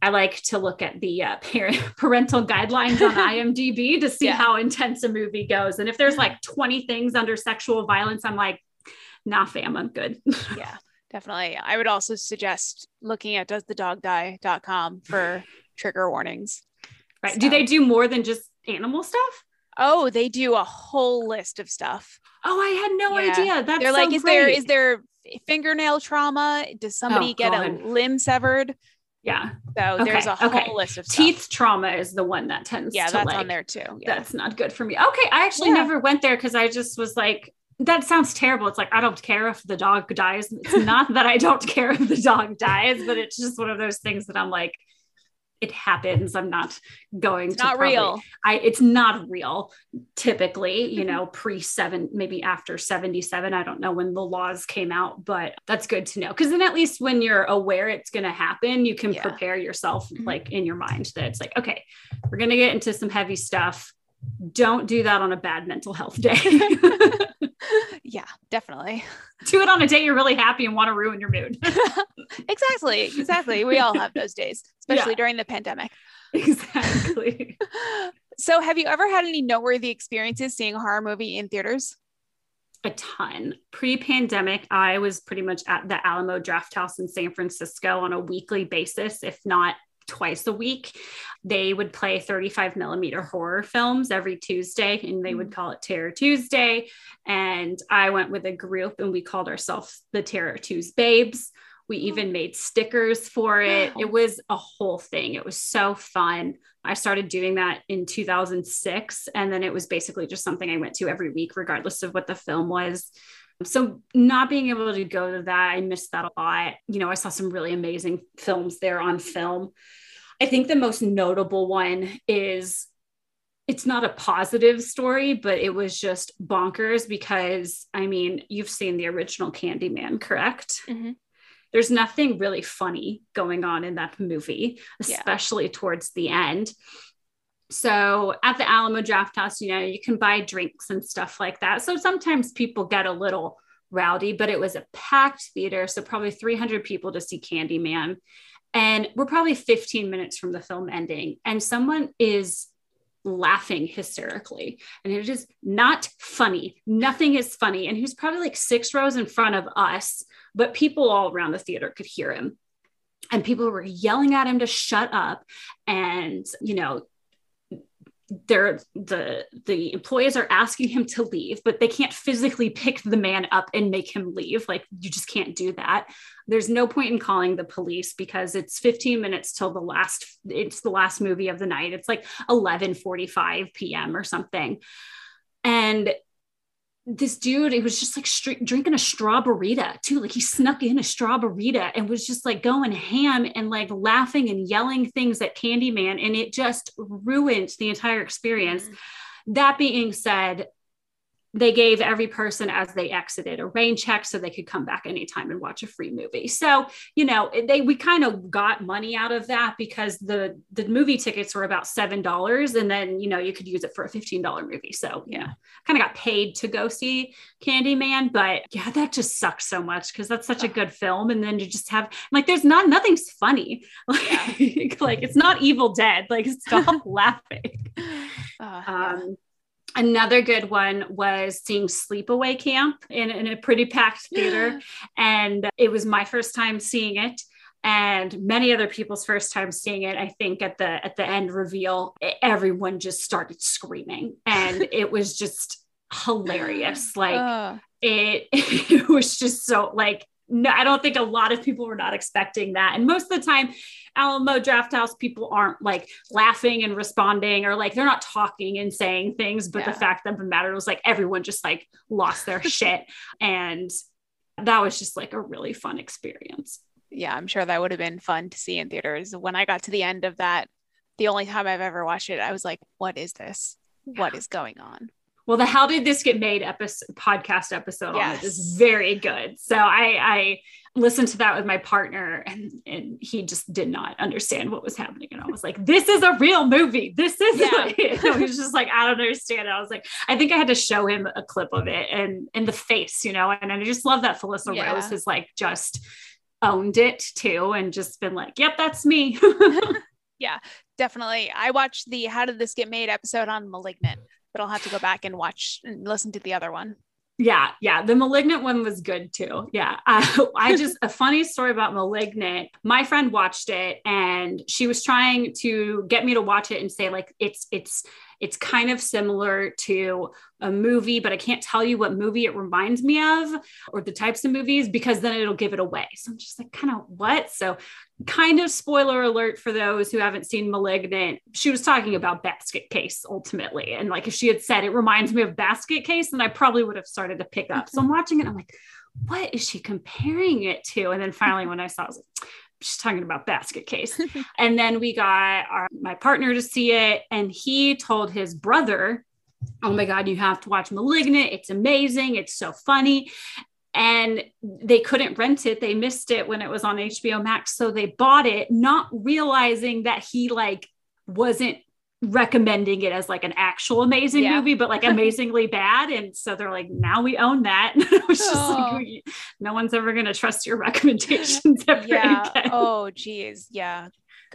B: I like to look at the uh, parent, parental guidelines on IMDb to see yeah. how intense a movie goes. And if there's like 20 things under sexual violence, I'm like, nah, fam, I'm good.
A: yeah definitely. I would also suggest looking at doesthedogdie.com for trigger warnings.
B: Right. So. Do they do more than just animal stuff?
A: Oh, they do a whole list of stuff.
B: Oh, I had no yeah. idea. That's
A: they're
B: so
A: like, is
B: great.
A: there is there fingernail trauma? Does somebody oh, get God. a limb severed?
B: Yeah.
A: So okay. there's a whole okay. list of
B: stuff. teeth trauma is the one that tends.
A: Yeah,
B: to
A: that's
B: like,
A: on there too. Yeah.
B: That's not good for me. Okay, I actually yeah. never went there because I just was like, that sounds terrible. It's like I don't care if the dog dies. It's not that I don't care if the dog dies, but it's just one of those things that I'm like, it happens. I'm not going
A: it's
B: to
A: not
B: probably,
A: real.
B: I it's not real typically, you know, pre seven, maybe after 77. I don't know when the laws came out, but that's good to know. Cause then at least when you're aware it's gonna happen, you can yeah. prepare yourself mm-hmm. like in your mind that it's like, okay, we're gonna get into some heavy stuff. Don't do that on a bad mental health day.
A: yeah, definitely.
B: Do it on a day you're really happy and want to ruin your mood.
A: exactly. Exactly. We all have those days, especially yeah. during the pandemic.
B: Exactly.
A: so, have you ever had any noteworthy experiences seeing a horror movie in theaters?
B: A ton. Pre pandemic, I was pretty much at the Alamo Drafthouse in San Francisco on a weekly basis, if not twice a week. They would play 35 millimeter horror films every Tuesday, and they would mm. call it Terror Tuesday. And I went with a group, and we called ourselves the Terror Tuesday Babes. We oh. even made stickers for it. It was a whole thing. It was so fun. I started doing that in 2006. And then it was basically just something I went to every week, regardless of what the film was. So, not being able to go to that, I missed that a lot. You know, I saw some really amazing films there on film. I think the most notable one is it's not a positive story, but it was just bonkers because I mean, you've seen the original Candyman, correct? Mm-hmm. There's nothing really funny going on in that movie, especially yeah. towards the end. So at the Alamo Drafthouse, you know, you can buy drinks and stuff like that. So sometimes people get a little rowdy, but it was a packed theater. So probably 300 people to see Candyman. And we're probably 15 minutes from the film ending, and someone is laughing hysterically. And it is not funny. Nothing is funny. And he was probably like six rows in front of us, but people all around the theater could hear him. And people were yelling at him to shut up. And, you know, they're the the employees are asking him to leave but they can't physically pick the man up and make him leave. Like you just can't do that. There's no point in calling the police because it's 15 minutes till the last it's the last movie of the night. It's like 11:45 p.m. or something. And this dude, it was just like str- drinking a straw burrito too. Like he snuck in a straw burrito and was just like going ham and like laughing and yelling things at Candyman. And it just ruined the entire experience. Mm-hmm. That being said, they gave every person as they exited a rain check so they could come back anytime and watch a free movie. So, you know, they we kind of got money out of that because the the movie tickets were about seven dollars and then you know you could use it for a $15 movie. So yeah, kind of got paid to go see Candyman. But yeah, that just sucks so much because that's such a good film. And then you just have like there's not nothing's funny. Like, yeah. like it's not evil dead. Like stop laughing. Uh, um Another good one was seeing Sleepaway Camp in, in a pretty packed theater. and it was my first time seeing it and many other people's first time seeing it i think at the at the end reveal everyone just started screaming and it was just hilarious like uh. it it was just so like no, I don't think a lot of people were not expecting that. And most of the time, Alamo Drafthouse people aren't like laughing and responding or like they're not talking and saying things. But yeah. the fact of the matter was like everyone just like lost their shit. And that was just like a really fun experience.
A: Yeah, I'm sure that would have been fun to see in theaters. When I got to the end of that, the only time I've ever watched it, I was like, what is this? What is going on?
B: Well the how did this get made episode podcast episode yes. is very good. So i i listened to that with my partner and and he just did not understand what was happening. And i was like this is a real movie. This is yeah. he was just like i don't understand. I was like i think i had to show him a clip of it and in the face you know and i just love that felissa yeah. rose has like just owned it too and just been like yep that's me.
A: Yeah definitely. I watched the how did this get made episode on malignant but I'll have to go back and watch and listen to the other one.
B: Yeah, yeah. The Malignant one was good too. Yeah. Uh, I just, a funny story about Malignant. My friend watched it and she was trying to get me to watch it and say, like, it's, it's, it's kind of similar to a movie, but I can't tell you what movie it reminds me of or the types of movies because then it'll give it away. So I'm just like, kind of what? So, kind of spoiler alert for those who haven't seen Malignant. She was talking about Basket Case ultimately. And like if she had said it reminds me of Basket Case, then I probably would have started to pick up. So I'm watching it. I'm like, what is she comparing it to? And then finally, when I saw, I was like, she's talking about basket case. And then we got our my partner to see it and he told his brother oh my god you have to watch malignant. It's amazing. It's so funny. And they couldn't rent it. They missed it when it was on hbo max. So they bought it not realizing that he like wasn't recommending it as like an actual amazing yeah. movie, but like amazingly bad. And so they're like, now we own that. It was just oh. like, no one's ever going to trust your recommendations ever
A: yeah. again. Oh, geez. Yeah.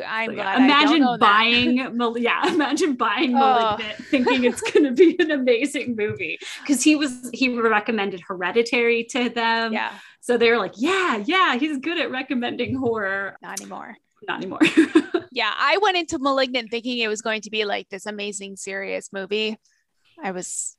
A: I'm
B: so, yeah. Imagine buying, yeah, imagine buying oh. Malignant, thinking it's going to be an amazing movie because he was he recommended Hereditary to them.
A: Yeah,
B: so they were like, yeah, yeah, he's good at recommending horror.
A: Not anymore
B: not anymore.
A: yeah, I went into Malignant thinking it was going to be like this amazing, serious movie. I was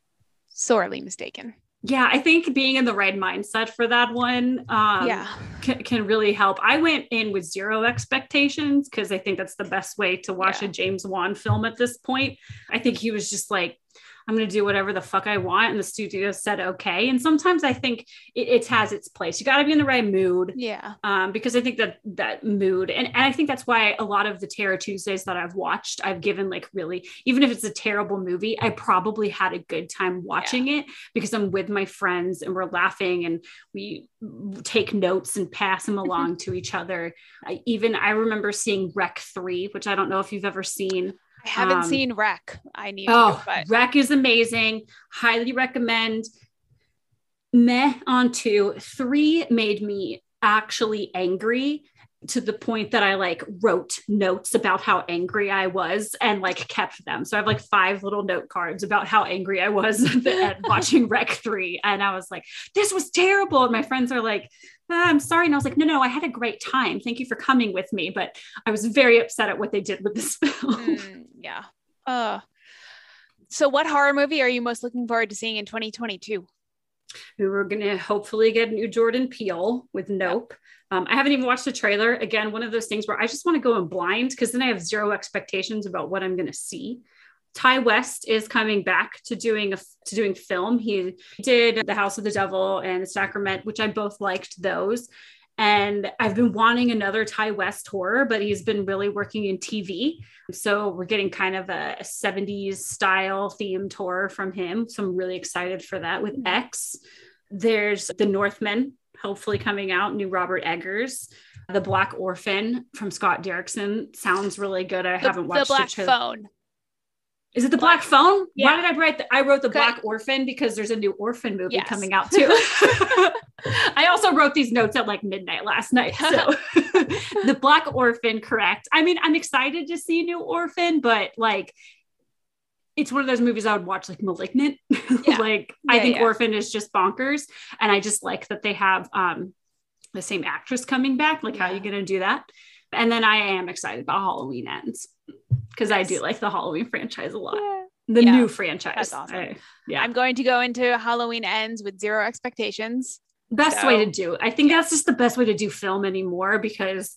A: sorely mistaken.
B: Yeah, I think being in the right mindset for that one um, yeah. can, can really help. I went in with zero expectations because I think that's the best way to watch yeah. a James Wan film at this point. I think he was just like, I'm going to do whatever the fuck I want. And the studio said, okay. And sometimes I think it, it has its place. You got to be in the right mood.
A: Yeah.
B: Um, because I think that that mood, and, and I think that's why a lot of the Terror Tuesdays that I've watched, I've given like really, even if it's a terrible movie, I probably had a good time watching yeah. it because I'm with my friends and we're laughing and we take notes and pass them along to each other. I, even I remember seeing Rec 3, which I don't know if you've ever seen.
A: I haven't um, seen Rec. I need
B: oh, to, but Rec is amazing. Highly recommend. Meh on two. Three made me actually angry to the point that I like wrote notes about how angry I was and like kept them. So I have like five little note cards about how angry I was at watching Rec 3. And I was like, this was terrible. And my friends are like, ah, I'm sorry. And I was like, no, no, I had a great time. Thank you for coming with me. But I was very upset at what they did with this film. Mm,
A: yeah. Uh, so what horror movie are you most looking forward to seeing in 2022?
B: We were going to hopefully get a new Jordan Peele with Nope. Um, I haven't even watched the trailer. Again, one of those things where I just want to go in blind because then I have zero expectations about what I'm going to see. Ti West is coming back to doing a to doing film. He did The House of the Devil and The Sacrament, which I both liked those. And I've been wanting another Ti West horror, but he's been really working in TV. So we're getting kind of a, a 70s style themed horror from him. So I'm really excited for that with mm-hmm. X. There's The Northman, hopefully coming out, new Robert Eggers. The Black Orphan from Scott Derrickson sounds really good. I
A: the,
B: haven't watched
A: the Black it. Phone.
B: Is it the Black, Black Phone? Yeah. Why did I write? The, I wrote the Black Orphan because there's a new Orphan movie yes. coming out too. I also wrote these notes at like midnight last night. So the Black Orphan, correct. I mean, I'm excited to see new Orphan, but like it's one of those movies I would watch like Malignant. Yeah. like yeah, I think. Orphan is just bonkers. And I just like that they have um the same actress coming back. Like, how are you gonna do that? And then I am excited about Halloween ends because I do like the Halloween franchise a lot. Yeah. The yeah. new franchise.
A: That's awesome. I, yeah. I'm going to go into Halloween ends with zero expectations.
B: Best so. way to do. I think that's just the best way to do film anymore because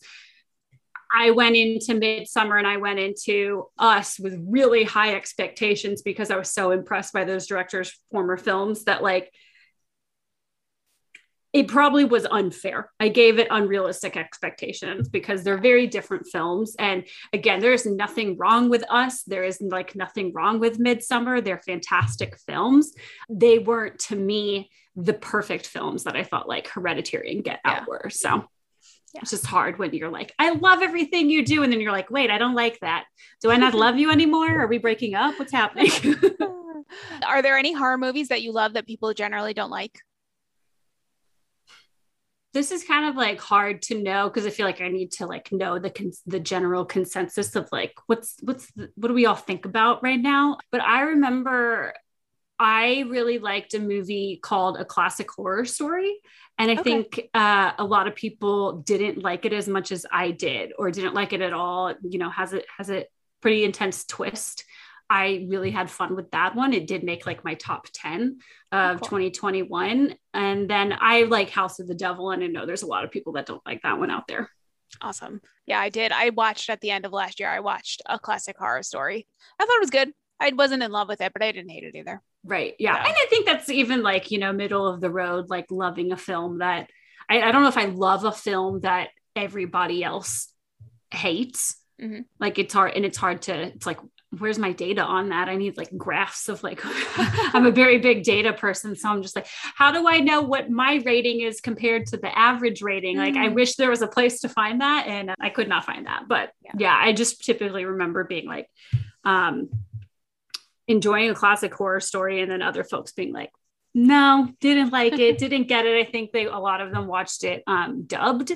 B: I went into Midsommar and I went into Us with really high expectations because I was so impressed by those directors' former films that like it probably was unfair. I gave it unrealistic expectations because they're very different films. And again, there is nothing wrong with us. There is like nothing wrong with Midsommar. They're fantastic films. They weren't to me the perfect films that I felt like Hereditary and Get Out were. So yeah. it's just hard when you're like, I love everything you do. And then you're like, wait, I don't like that. Do I not love you anymore? Are we breaking up? What's happening?
A: Are there any horror movies that you love that people generally don't like?
B: This is kind of like hard to know because I feel like I need to like know the con- the general consensus of like what's what's the, what do we all think about right now. But I remember I really liked a movie called A Classic Horror Story. And I okay. think uh, a lot of people didn't like it as much as I did, or didn't like it at all. You know, has it has a pretty intense twist. I really had fun with that one. It did make like my top 10 of cool. 2021. And then I like House of the Devil, and I know there's a lot of people that don't like that one out there.
A: Awesome. Yeah, I did. I watched at the end of last year, I watched a classic horror story. I thought it was good. I wasn't in love with it, but I didn't hate it either.
B: Right. Yeah. So. And I think that's even like, you know, middle of the road, like loving a film that I, I don't know if I love a film that everybody else hates. Mm-hmm. Like it's hard and it's hard to, it's like where's my data on that? I need like graphs of like, I'm a very big data person. So I'm just like, how do I know what my rating is compared to the average rating? Like, I mm. wish there was a place to find that and I could not find that. But yeah, yeah I just typically remember being like, um, enjoying a classic horror story and then other folks being like, no didn't like it didn't get it i think they a lot of them watched it um dubbed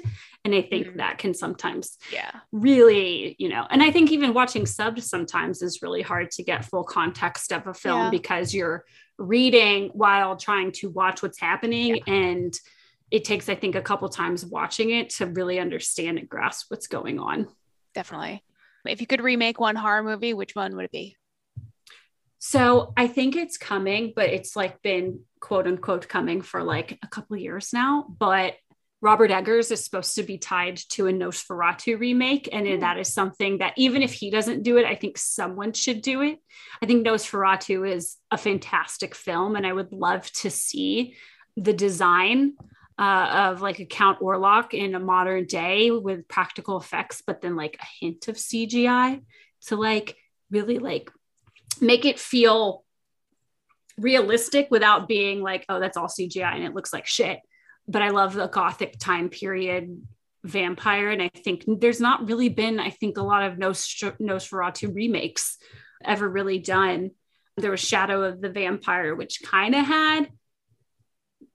B: and i think mm-hmm. that can sometimes
A: yeah
B: really you know and i think even watching subbed sometimes is really hard to get full context of a film yeah. because you're reading while trying to watch what's happening yeah. and it takes i think a couple times watching it to really understand and grasp what's going on
A: definitely if you could remake one horror movie which one would it be
B: so I think it's coming, but it's like been quote unquote coming for like a couple years now. But Robert Eggers is supposed to be tied to a Nosferatu remake. And mm. that is something that even if he doesn't do it, I think someone should do it. I think Nosferatu is a fantastic film, and I would love to see the design uh, of like a Count Orlok in a modern day with practical effects, but then like a hint of CGI to like really like make it feel realistic without being like, oh, that's all CGI and it looks like shit. But I love the gothic time period vampire. And I think there's not really been, I think, a lot of Nos- Nosferatu remakes ever really done. There was Shadow of the Vampire, which kind of had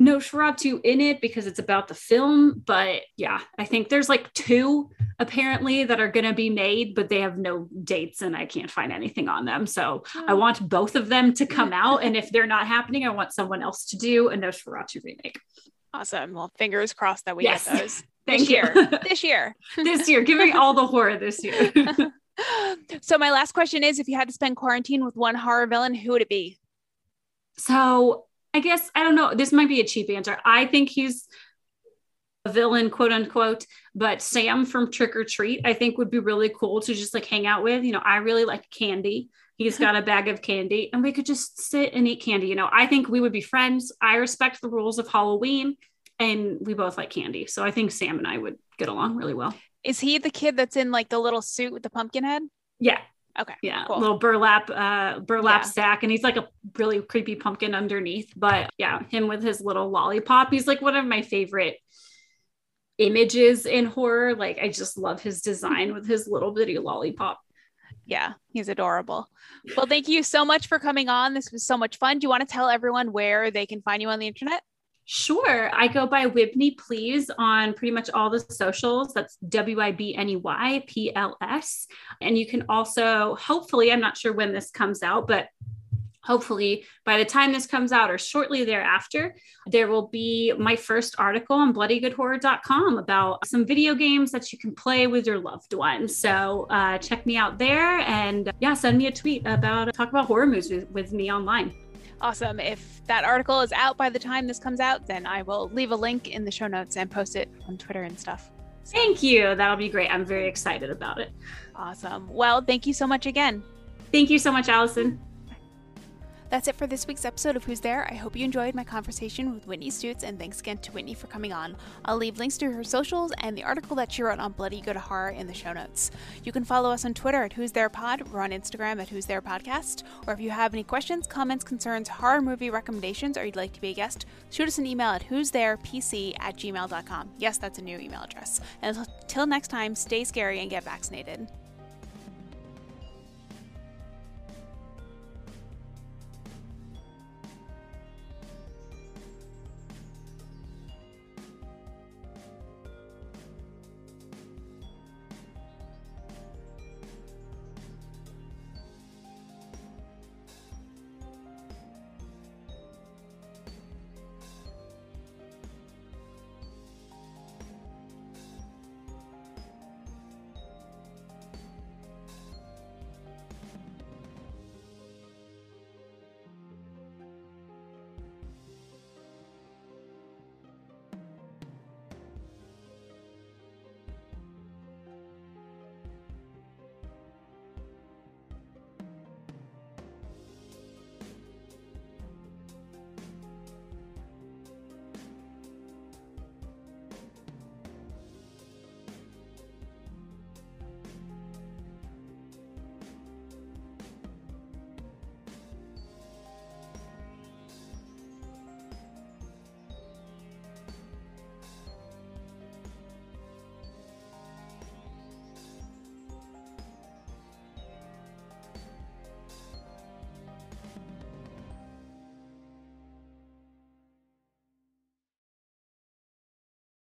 B: Nosferatu in it because it's about the film. But yeah, I think there's like two apparently that are going to be made, but they have no dates and I can't find anything on them. So I hmm. want both of them to come out. And if they're not happening, I want someone else to do a No Nosferatu remake.
A: Awesome. Well, fingers crossed that we yes. get those.
B: Thank
A: this
B: you.
A: year. this year.
B: this year. Give me all the horror this year.
A: so my last question is if you had to spend quarantine with one horror villain, who would it be?
B: So I guess I don't know. This might be a cheap answer. I think he's a villain, quote unquote, but Sam from Trick or Treat, I think would be really cool to just like hang out with. You know, I really like candy. He's got a bag of candy and we could just sit and eat candy. You know, I think we would be friends. I respect the rules of Halloween and we both like candy. So I think Sam and I would get along really well.
A: Is he the kid that's in like the little suit with the pumpkin head?
B: Yeah.
A: Okay.
B: Yeah.
A: cool.
B: Little burlap, uh, burlap
A: Yeah.
B: sack. And he's like a really creepy pumpkin underneath. But yeah, him with his little lollipop. He's like one of my favorite images in horror. Like I just love his design with his little bitty lollipop.
A: Yeah, he's adorable. Well, thank you so much for coming on. This was so much fun. Do you want to tell everyone where they can find you on the internet?
B: Sure. I go by Wibney Please on pretty much all the socials. That's W I B N E Y P L S. And you can also, hopefully, I'm not sure when this comes out, but hopefully by the time this comes out or shortly thereafter, there will be my first article on bloodygoodhorror.com about some video games that you can play with your loved ones. So uh, check me out there and yeah, send me a tweet about talk about horror movies with, with me online.
A: Awesome. If that article is out by the time this comes out, then I will leave a link in the show notes and post it on Twitter and stuff. So,
B: Thank you. That'll be great. I'm very excited about it.
A: awesome. Well, thank you so much again.
B: Thank you so much, Allison.
A: That's it for this week's episode of Who's There. I hope you enjoyed my conversation with Whitney Stutes, and thanks again to Whitney for coming on. I'll leave links to her socials and the article that she wrote on Bloody Good Horror in the show notes. You can follow us on Twitter at Who's There Pod. We're on Instagram at Who's There Podcast. Or if you have any questions, comments, concerns, horror movie recommendations, or you'd like to be a guest, shoot us an email at who's there pc at gmail.com. Yes, that's a new email address. And until next time, stay scary and get vaccinated.